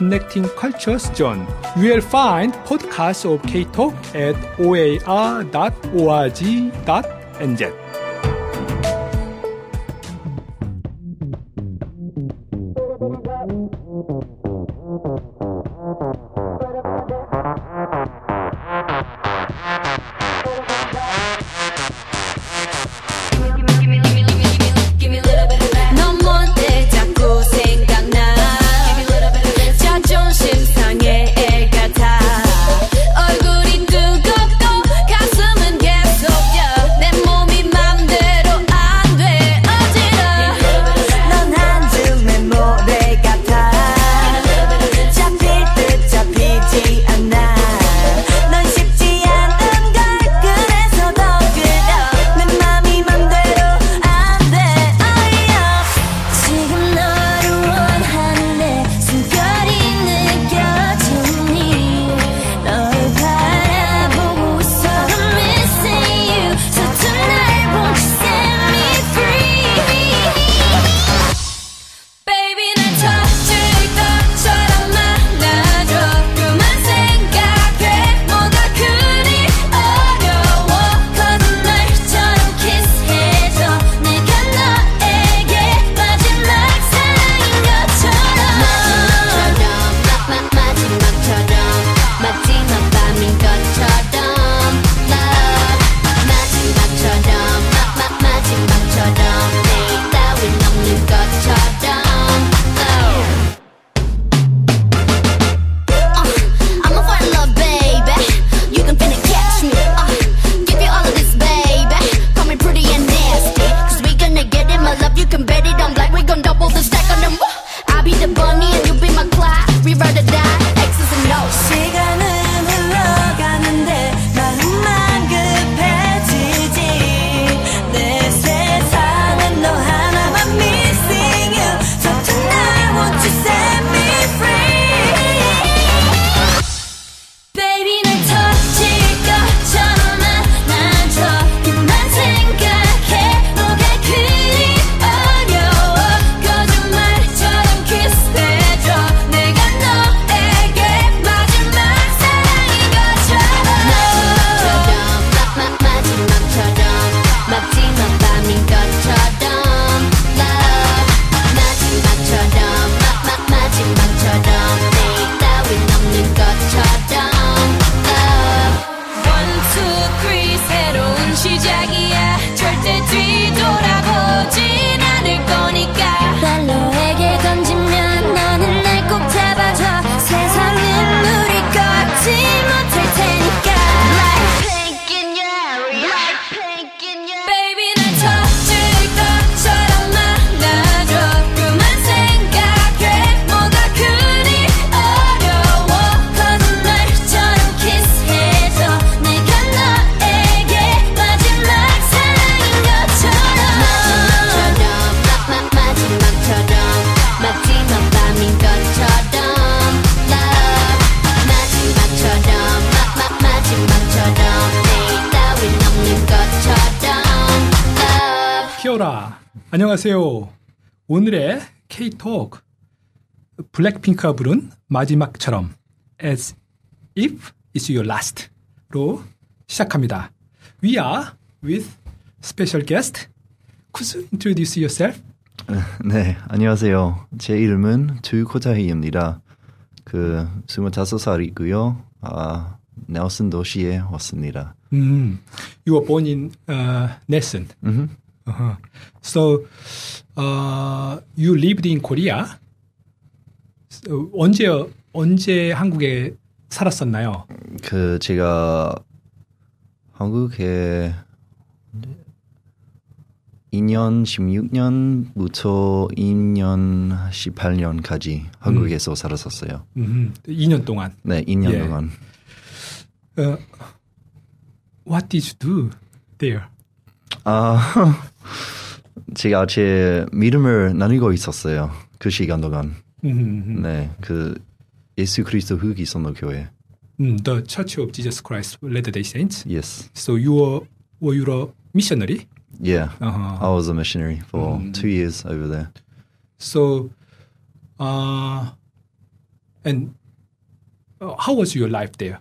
Connecting Cultures Zone. You will find podcasts of K-Talk at oar.org.nz. 안녕하세요. 오늘의 K-톡 블랙핑크가 부른 마지막처럼 As if it's your last로 시작합니다. We are with special guest. Could you introduce yourself? 네, 안녕하세요. 제 이름은 주코자희입니다. 그 25살이고요. 아, 넬슨 도시에 왔습니다. 음, you were born in uh, Nelson. Mm-hmm. Uh-huh. So, uh, you lived in Korea. So, 언제 언제 한국에 살았었나요? 그 제가 한국에 2년 16년부터 2년 18년까지 한국에서 음. 살았었어요. 음, 2년 동안. 네, 2년 예. 동안. Uh, what did you do there? 아 제가 제 믿음을 나누고 있었어요. 그 시간 동안. 음, 네, 그 예수 그리스도 흑이 있었는 교회. 음, the Church of Jesus Christ Latter-day Saints. Yes. So you were were you a missionary? Yeah. Uh-huh. I was a missionary for two years over there. So, uh, and uh, how was your life there?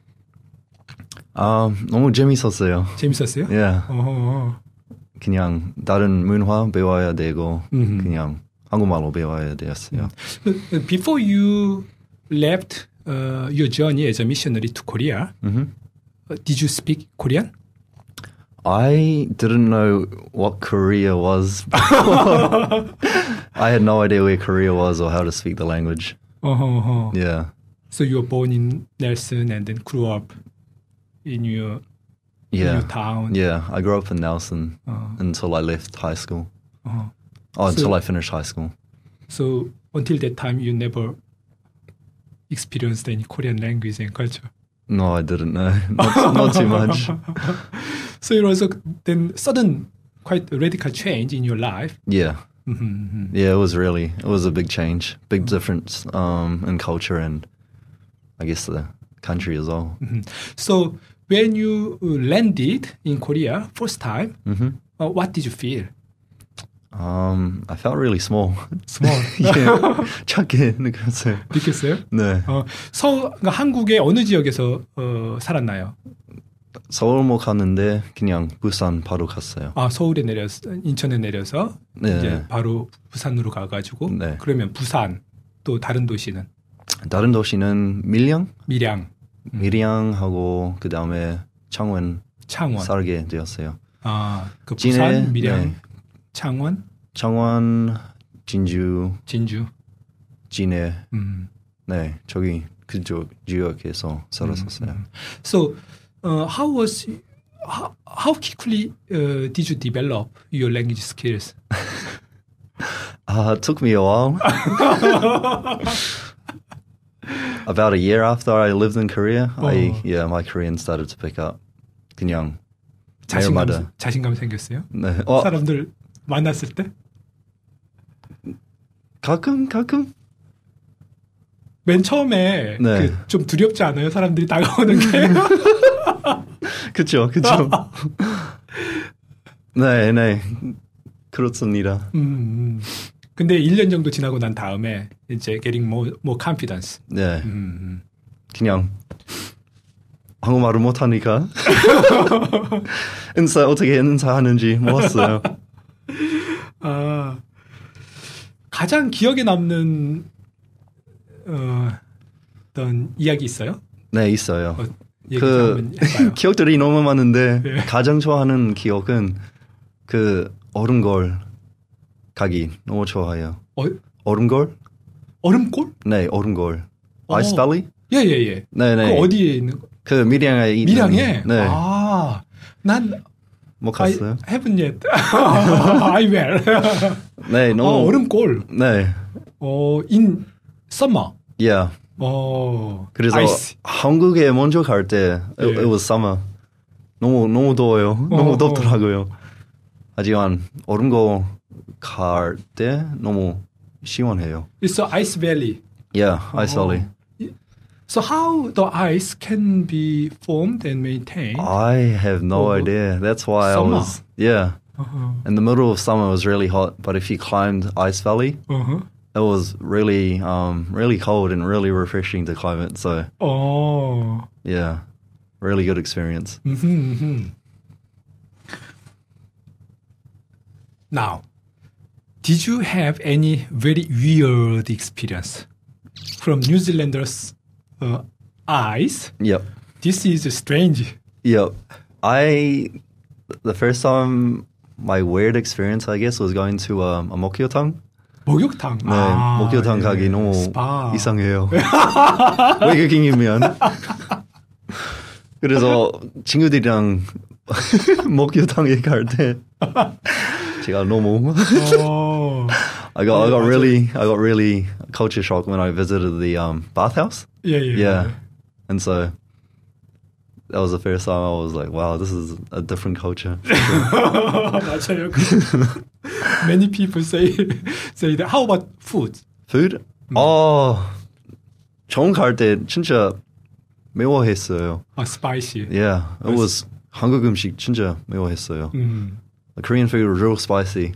아, 너무 재밌었어요. 재밌었어요? Yeah. 어, 그냥 다른 문화 배워야 되고 음. 그냥 한국말로 배워야 되었어요. Uh, Before you left uh, your journey as a missionary to Korea, uh, did you speak Korean? I didn't know what Korea was. before. I had no idea where Korea was or how to speak the language. Uh-huh. Yeah. So you were born in Nelson and then grew up in your yeah. your town. Yeah. I grew up in Nelson Uh, until I left high school. uh-huh. Oh, until So- I finished high school. So until that time, you never experienced any Korean language and culture. No, I didn't know. Not, not too much. So it was a then sudden, quite radical change in your life. Yeah. Mhm. Yeah, it was really, it was a big change, big difference um, in culture and I guess the country as well. So when you landed in Korea first time, hmm uh, what did you feel? Um, I felt really small. Small. yeah. 작게 느꼈어요. 느꼈어요? 네. 어, 서 그러니까 한국의 어느 지역에서 어, 살았나요? 서울 못 갔는데 그냥 부산 바로 갔어요. 아 서울에 내려서 인천에 내려서 네. 이제 바로 부산으로 가가지고 네. 그러면 부산 또 다른 도시는 다른 도시는 밀양, 밀양, 밀양하고 그 다음에 창원 창원. 살게 되었어요. 아그 진해, 부산, 밀양, 네. 창원, 창원, 진주, 진주. 진해, 음. 네 저기 그쪽 지역에서 살았었어요. So, uh, how was how, how quickly uh, did you develop your language skills? Uh, took me a while. About a year after I lived in Korea, I Oh. yeah, my Korean started to pick up. 그냥 자신감. 자신감 생겼어요? 네. 어, 사람들 만났을 때? 가끔 가끔 맨 처음에 네. 그 좀 두렵지 않아요? 사람들이 다가오는 게. 그쵸 그쵸. 네, 네. 그렇습니다. 음, 음. 근데 1년 정도 지나고 난 다음에 이제 getting more more confidence. 네, 음, 그냥 한국말을 못하니까 인사 어떻게 인사하는지 몰랐어요. 아, 가장 기억에 남는 어, 어떤 이야기 있어요? 네, 있어요. 어, 그. 기억들이 너무 많은데 예. 가장 좋아하는 기억은 그 얼음골 가기 너무 좋아해요. 어, 얼음골? 얼음골? 네, 얼음골. 어. 아이스 밸리? 예 예 예. 네, 네. 그 어디에 있는 거? 그 밀양에 있는 밀양에? 네. 아, 난못 갔어요? I haven't yet. I will. 네, 어, 너무 얼음골. 네. 어, in summer. Yeah. 어, 그래서 아이스. 한국에 먼저 갈 때 예. it was summer. 너무 너무 더워요. 너무 어, 덥더라고요. 하지만 얼음골 갈 때 너무 시원해요. It's a ice valley. Yeah, ice 어. valley. So how the ice can be formed and maintained? I have no Oh, idea. That's why summer. I was yeah. Uh-huh. In the middle of summer it was really hot, but if you climbed Ice Valley, Uh-huh. it was really um really cold and really refreshing to climb it. So 어. yeah, really good experience. 음흠, 음흠. Now, did you have any very weird experience from New Zealanders' uh, eyes? Yep. This is strange. Yep. I the first time my weird experience I guess was going to um, a 목욕탕. 목욕탕. 네, 아, 목욕탕 예. 가기 너무 스파. 이상해요. 외국인이면. 그래서 친구들이랑 목욕탕에 갈 때 제가 너무 어. I got I got 맞아. really I got really culture shock when I visited the um, bathhouse. 예, 예. Yeah. And so that was the first time I was like, wow, this is a different culture. 맞아요. Many people say say that. How about food? Food? Oh, 처음 갈때 진짜 매워했어요. Uh, spicy. Yeah, it was 한국 음식 진짜 매워했어요. 음, The Korean food was real spicy.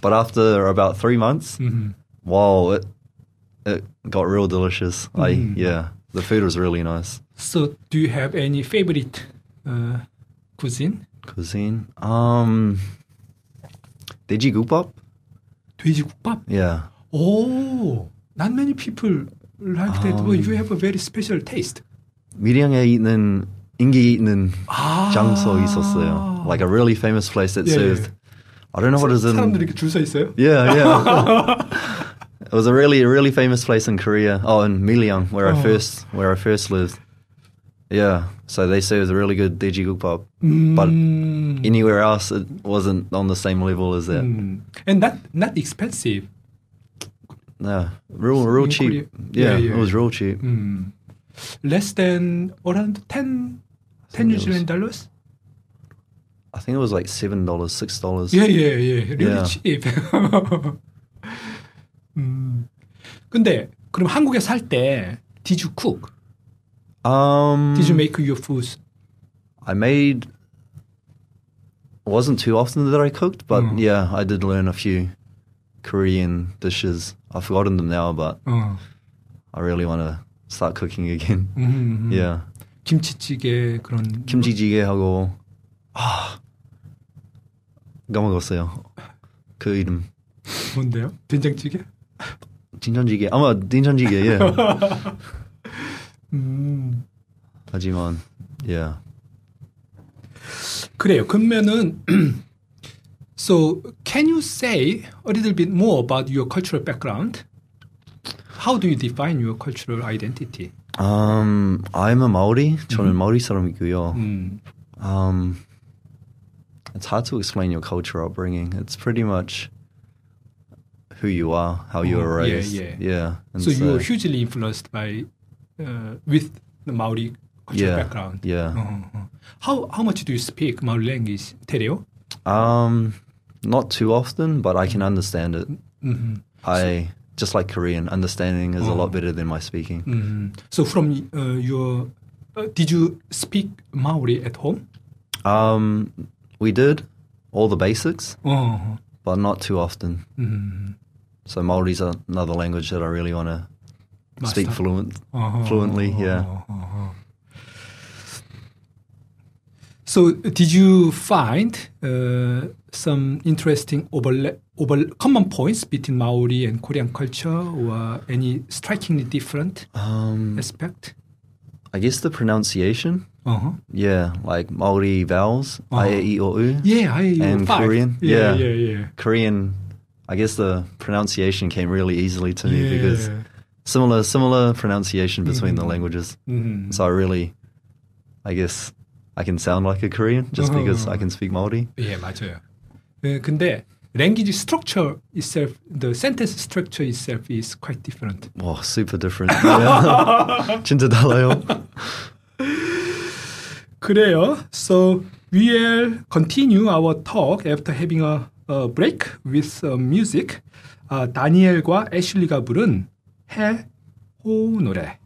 But after about three months, 음. wow, it it got real delicious. I yeah, the food was really nice. So, do you have any favorite uh, cuisine? Cuisine, um, 돼지국밥. 돼지국밥. Yeah, Oh, not many people like that. Well, you have a very special taste. 밀양에 있는 인기 있는 아. 장소 있었어요. Like a really famous place that Yeah, served. I don't know what is in. 사람들이 이렇게 줄서 있어요? Yeah, yeah. it was a really, really famous place in Korea. Oh, in Miryang, where oh. I first, where I first lived. Yeah, so they served a really good dwaejigukbap, mm. but anywhere else it wasn't on the same level as that. Mm. And not not expensive. No, real real in cheap. Yeah, yeah, yeah, it was real cheap. Mm. Less than around 10, 10 New Zealand dollars. I think it was like seven dollars, six dollars. Yeah, yeah, yeah. Really Yeah. cheap. 음. 근데 그럼 한국에 살 때 did you cook? Um, Did you make your food? I made. It wasn't too often that I cooked, but Mm. yeah, I did learn a few Korean dishes. I've forgotten them now, but 어. I really want to start cooking again. 음, 음. Yeah, 김치찌개 그런 김치찌개 하고 아 까먹었어요. 그 이름 뭔데요? 된장찌개? 된장찌개 아마 된장찌개 예. 음. 하지만 yeah. 그래요. 그러면은 so can you say a little bit more about your cultural background? How do you define your cultural identity? Um, I'm a Maori. 저는 마오리 사람이고요. 음. Um, it's hard to explain your cultural upbringing. It's pretty much who you are, how you were oh, raised. Yeah, yeah. yeah. So, so, you were hugely influenced by uh, with the Maori cultural yeah, background. Yeah. Uh-huh. uh-huh. How how much do you speak Maori language, te reo? Um, not too often, but I can mm-hmm. understand it. Mm-hmm. I so, just like Korean, understanding is uh, a lot uh-huh. better than my speaking. Mm-hmm. So from uh, your, uh, did you speak Maori at home? Um, we did all the basics, oh. but not too often. Mm. So Maori's another language that I really want to speak fluent, uh-huh. fluently. Yeah. Uh-huh. So, did you find uh, some interesting overla- over common points between Maori and Korean culture, or any strikingly different um, aspect? I guess the pronunciation. Uh-huh. Yeah, like Maori vowels, Oh. I, E, I, O, U. Yeah, I And five. Korean? Yeah, Yeah. yeah, yeah. Korean, I guess the pronunciation came really easily to me Yeah. because similar similar pronunciation between the languages. 음. So I really, I guess, I can sound like a Korean just because Oh. I can speak Maori. 예, 맞아요. 예, 근데 language structure itself, the sentence structure itself is quite different. Wow, super different. Yeah. 진짜 달라요. 그래요. So we will continue our talk after having a, a break with uh, music. 아, 다니엘과 애슐리가 부른 해호 노래.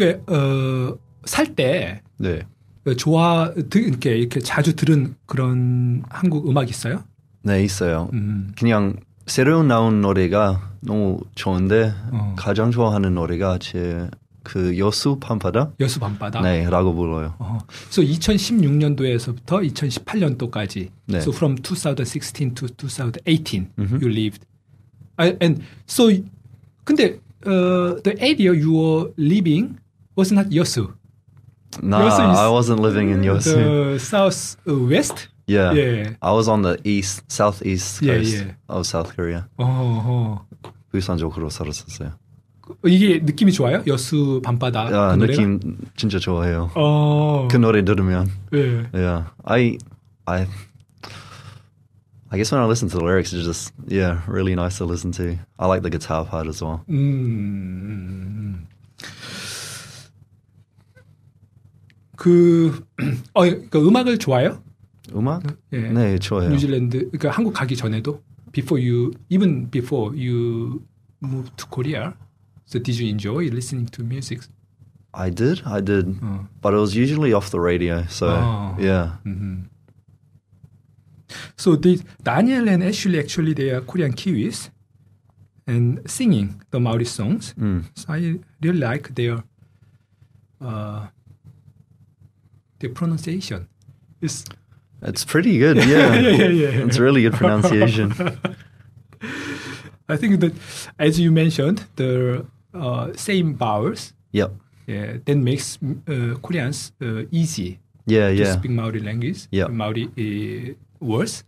한국에 어, 살때 네. 좋아 드, 이렇게 이렇게 자주 들은 그런 한국 음악 있어요? 네, 있어요. 음. 그냥 새로 나온 노래가 너무 좋은데 어. 가장 좋아하는 노래가 제 그 여수 밤바다 여수 밤바다. 네라고 불러요. 어. So 2016년도에서부터 2018년도까지. 네. So from 2016 to 2018 Mhm. you lived. I, and so 근데 uh, the area you were living was not Yeosu. No, Nah, I wasn't living in Yeosu. The southwest. Yeah. yeah. I was on the east, southeast coast yeah. of South Korea. Oh, oh. 어허. 부산 쪽으로 살았었어요. 이게 느낌이 좋아요? 여수 밤바다. Yeah, 그 느낌 노래가? 진짜 좋아해요. 어. 그 노래 들으면. 예. Yeah. I I I guess when I listen to the lyrics, it's just yeah, really nice to listen to. I like the guitar part as well. 음. 그, 어, 그 음악을 좋아해요? 음악? 예. 네, 좋아해요. 뉴질랜드, 그러니까 한국 가기 전에도 before you, even before you moved to Korea, so did you enjoy listening to music? I did. I did. 어. But it was usually off the radio. So, Oh. yeah. Mhm. So the Daniel and Ashley actually they are Korean Kiwis and singing the Maori songs. Mm. So I really like their uh, their pronunciation. It's It's pretty good. Yeah. yeah, yeah. yeah, It's really good pronunciation. I think that as you mentioned, the uh, same vowels yep. yeah, that makes uh, Koreans uh, easy Yeah, to yeah. speak Maori language, Yeah. Maori uh, words.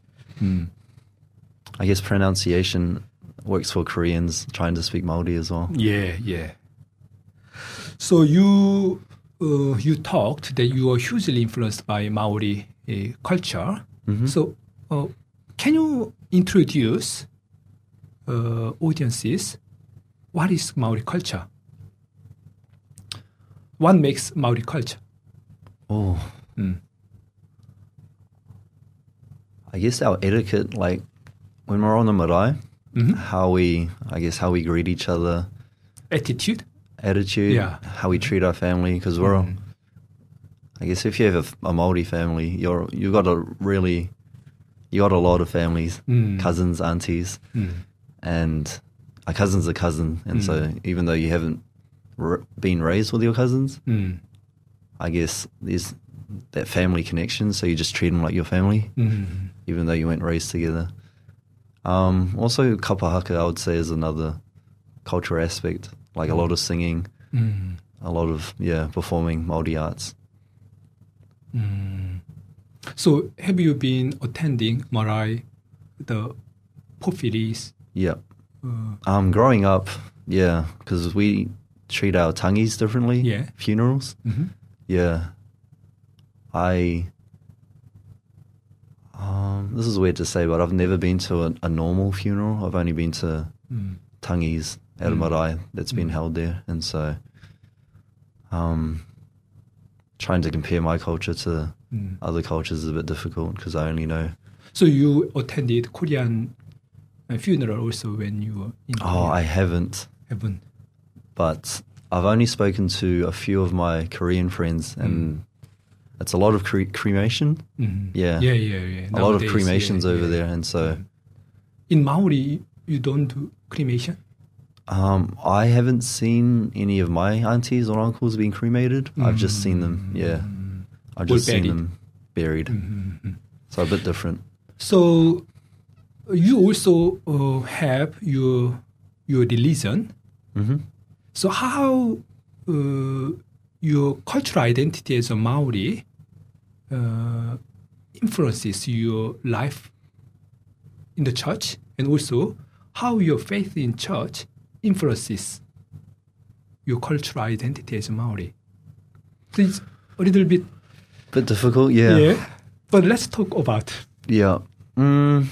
I guess pronunciation works for Koreans trying to speak Maori as well. Yeah, yeah. So you uh, you talked that you are hugely influenced by Maori uh, culture. So uh, can you introduce uh, audiences what is Maori culture? What makes Maori culture? Oh. Mm. I guess our etiquette, like when we're on the marae, Mhm. how we, I guess, how we greet each other, Attitude. Attitude, Yeah. how we treat our family, because we're, Mhm. I guess, if you have a, a Maori family, you're you've got a really, you got a lot of families, Mm. cousins, aunties, Mm. and a cousin's a cousin, and so even though you haven't r- been raised with your cousins, Mm. I guess there's that family connection, so you just treat them like your family, Mm. even though you weren't raised together. Um, also, kapa haka, I would say, is another cultural aspect, like a lot of singing, Mm. a lot of yeah, performing Maori arts. So have you been attending Marae, the Porphyries? Yeah. Uh, Um, growing up, yeah, because we treat our tangis differently. Yeah. Funerals. mhm. Yeah. I. Um, this is weird to say, but I've never been to a, a normal funeral. I've only been to Mm. tangis at a marae that's been held there, and so, um, trying to compare my culture to Mm. other cultures is a bit difficult because I only know. So you attended Korean uh, funeral also when you were in Oh, I haven't, haven't. but I've only spoken to a few of my Korean friends, and it's a lot of cre- cremation. Mhm. Yeah. yeah, yeah, yeah. a lot of cremations yeah, over yeah. there, and so In Maori, you don't do cremation. Um, I haven't seen any of my aunties or uncles being cremated. I've just seen them. Yeah, I've just seen them buried. Mm-hmm. So a bit different. So you also uh, have your your religion. hmm So how uh, your cultural identity as a Maori uh, influences your life in the church, and also how your faith in church influences your cultural identity as a Maori. So it's a little bit Bit difficult. Yeah. yeah, but let's talk about. Yeah. Mm,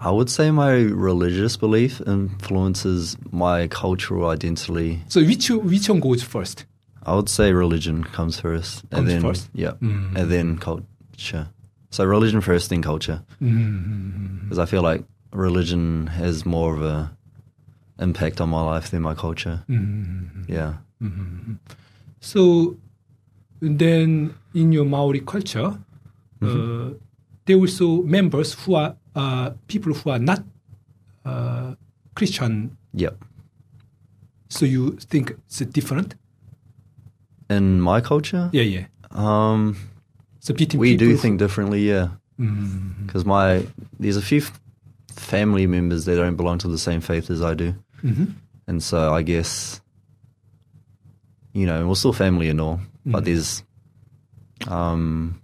I would say my religious belief influences my cultural identity. So which which one goes first? I would say religion comes first, Comes and then first? yeah, Mm. and then culture. So religion first, then culture, Mm-hmm. because I feel like religion has more of a impact on my life than my culture. Mm. Yeah. So then in your Maori culture, uh, there are also members who are uh, people who are not uh, Christian. Yep. So you think it's different? In my culture, Yeah, yeah. um, So we do think differently. Yeah. Because my there's a few f- family members that don't belong to the same faith as I do, Mhm. and so I guess you know we're still family and all, but Mm. there's um,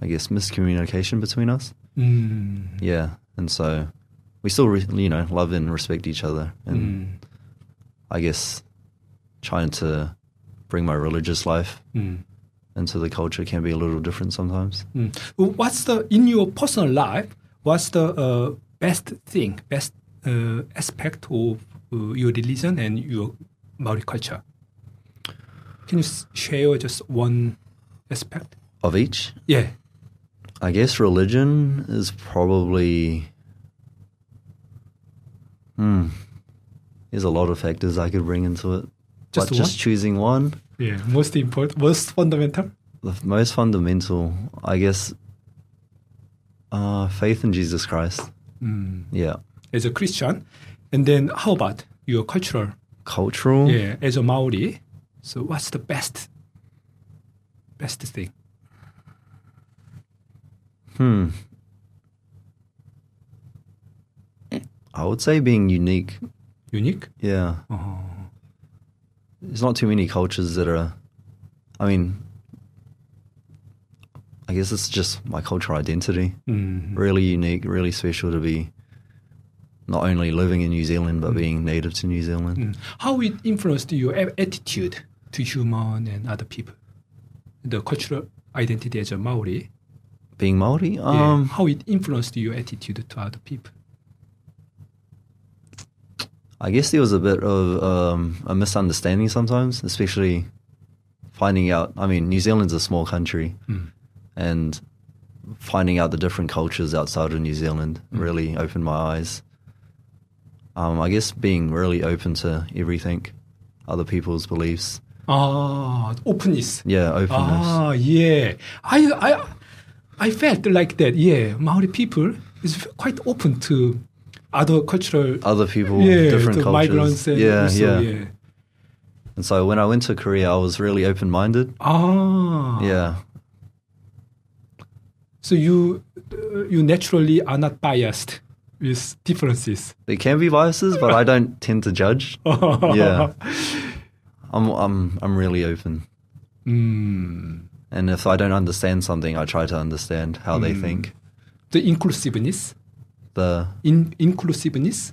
I guess miscommunication between us. Mm. Yeah, and so we still re- you know love and respect each other, and Mm. I guess trying to bring my religious life Mm. into the culture can be a little different sometimes. Mm. What's the in your personal life? What's the uh, best thing, best uh, aspect of your religion and your Maori culture? Can you share just one aspect? Of each, Yeah. I guess religion is probably. Hmm. There's a lot of factors I could bring into it. Just but just one? choosing one, Yeah. Most important, most fundamental. the most fundamental, I guess, uh, faith in Jesus Christ. Mm. Yeah. As a Christian, and then how about your cultural? Cultural. Yeah. As a Maori, so what's the best, best thing? Hmm. I would say being unique. Unique. Yeah. Oh. There's not too many cultures that are. I mean, I guess it's just my cultural identity. Mm. Really unique, really special to be not only living in New Zealand, but being native to New Zealand. Mm. How it influenced your attitude to human and other people? The cultural identity as a Maori. Being Maori, yeah, um, how it influenced your attitude to other people? I guess there was a bit of um, a misunderstanding sometimes, especially finding out. I mean, New Zealand's a small country, Mm. and finding out the different cultures outside of New Zealand Mm. really opened my eyes. Um, I guess being really open to everything, other people's beliefs. Ah, openness. Yeah, openness. Ah, yeah. I, I, I felt like that. Yeah, Maori people is quite open to other cultural. Other people, yeah, different cultures. migrants and yeah, also, yeah, yeah. And so when I went to Korea, I was really open minded. Ah, Yeah, So you, uh, you naturally are not biased with differences. there can be biases, but I don't tend to judge. yeah, I'm I'm I'm really open. Mm. And if I don't understand something, I try to understand how they Mm. think. The inclusiveness, The in inclusiveness.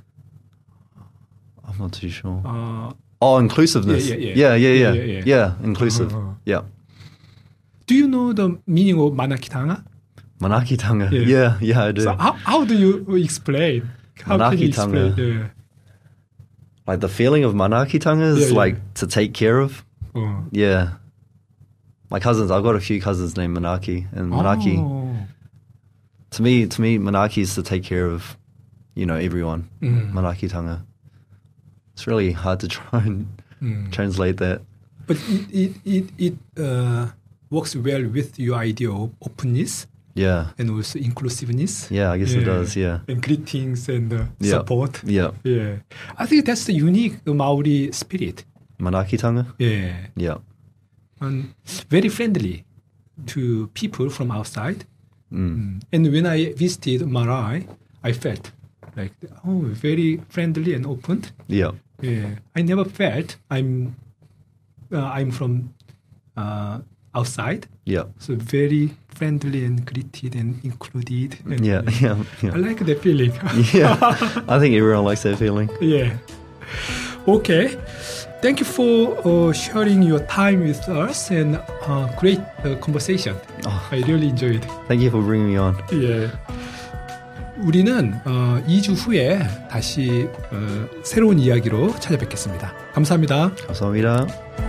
I'm not too sure. Uh, Oh, inclusiveness. Yeah, yeah, yeah, yeah. yeah, yeah, Yeah, yeah, yeah. Yeah, inclusive. Uh-huh. Yeah. do you know the meaning of manakitanga? Manakitanga. Yeah. Yeah. yeah, I do. So how, how do you explain? How can you explain? Yeah. like the feeling of manakitanga is Yeah, yeah. like to take care of. Oh. Yeah. My cousins, I've got a few cousins named Manaki, and Manaki, Oh. to me, to me, Manaki is to take care of, you know, everyone. Mm. Manaki tanga. It's really hard to try and Mm. translate that. But it it it, it uh, works well with your idea of openness Yeah, and also inclusiveness. yeah, I guess it does. Yeah, And greetings and uh, Yeah. support. yeah. Yeah. I think that's the unique Maori spirit. Manaki tanga. Yeah. Yeah, And very friendly to people from outside. mm. And when I visited Marae, I felt like, oh, very friendly and open. yeah, Yeah. I never felt I'm, uh, I'm from uh, outside. yeah, So very friendly and greeted and included. And, yeah, yeah, I yeah. like that feeling. yeah. I think everyone likes that feeling. yeah. Okay. Thank you for uh, sharing your time with us and uh, great uh, conversation. Oh. I really enjoyed. Thank you for bringing me on. 예. 우리는 어, 2주 후에 다시 어, 새로운 이야기로 찾아뵙겠습니다. 감사합니다. 감사합니다.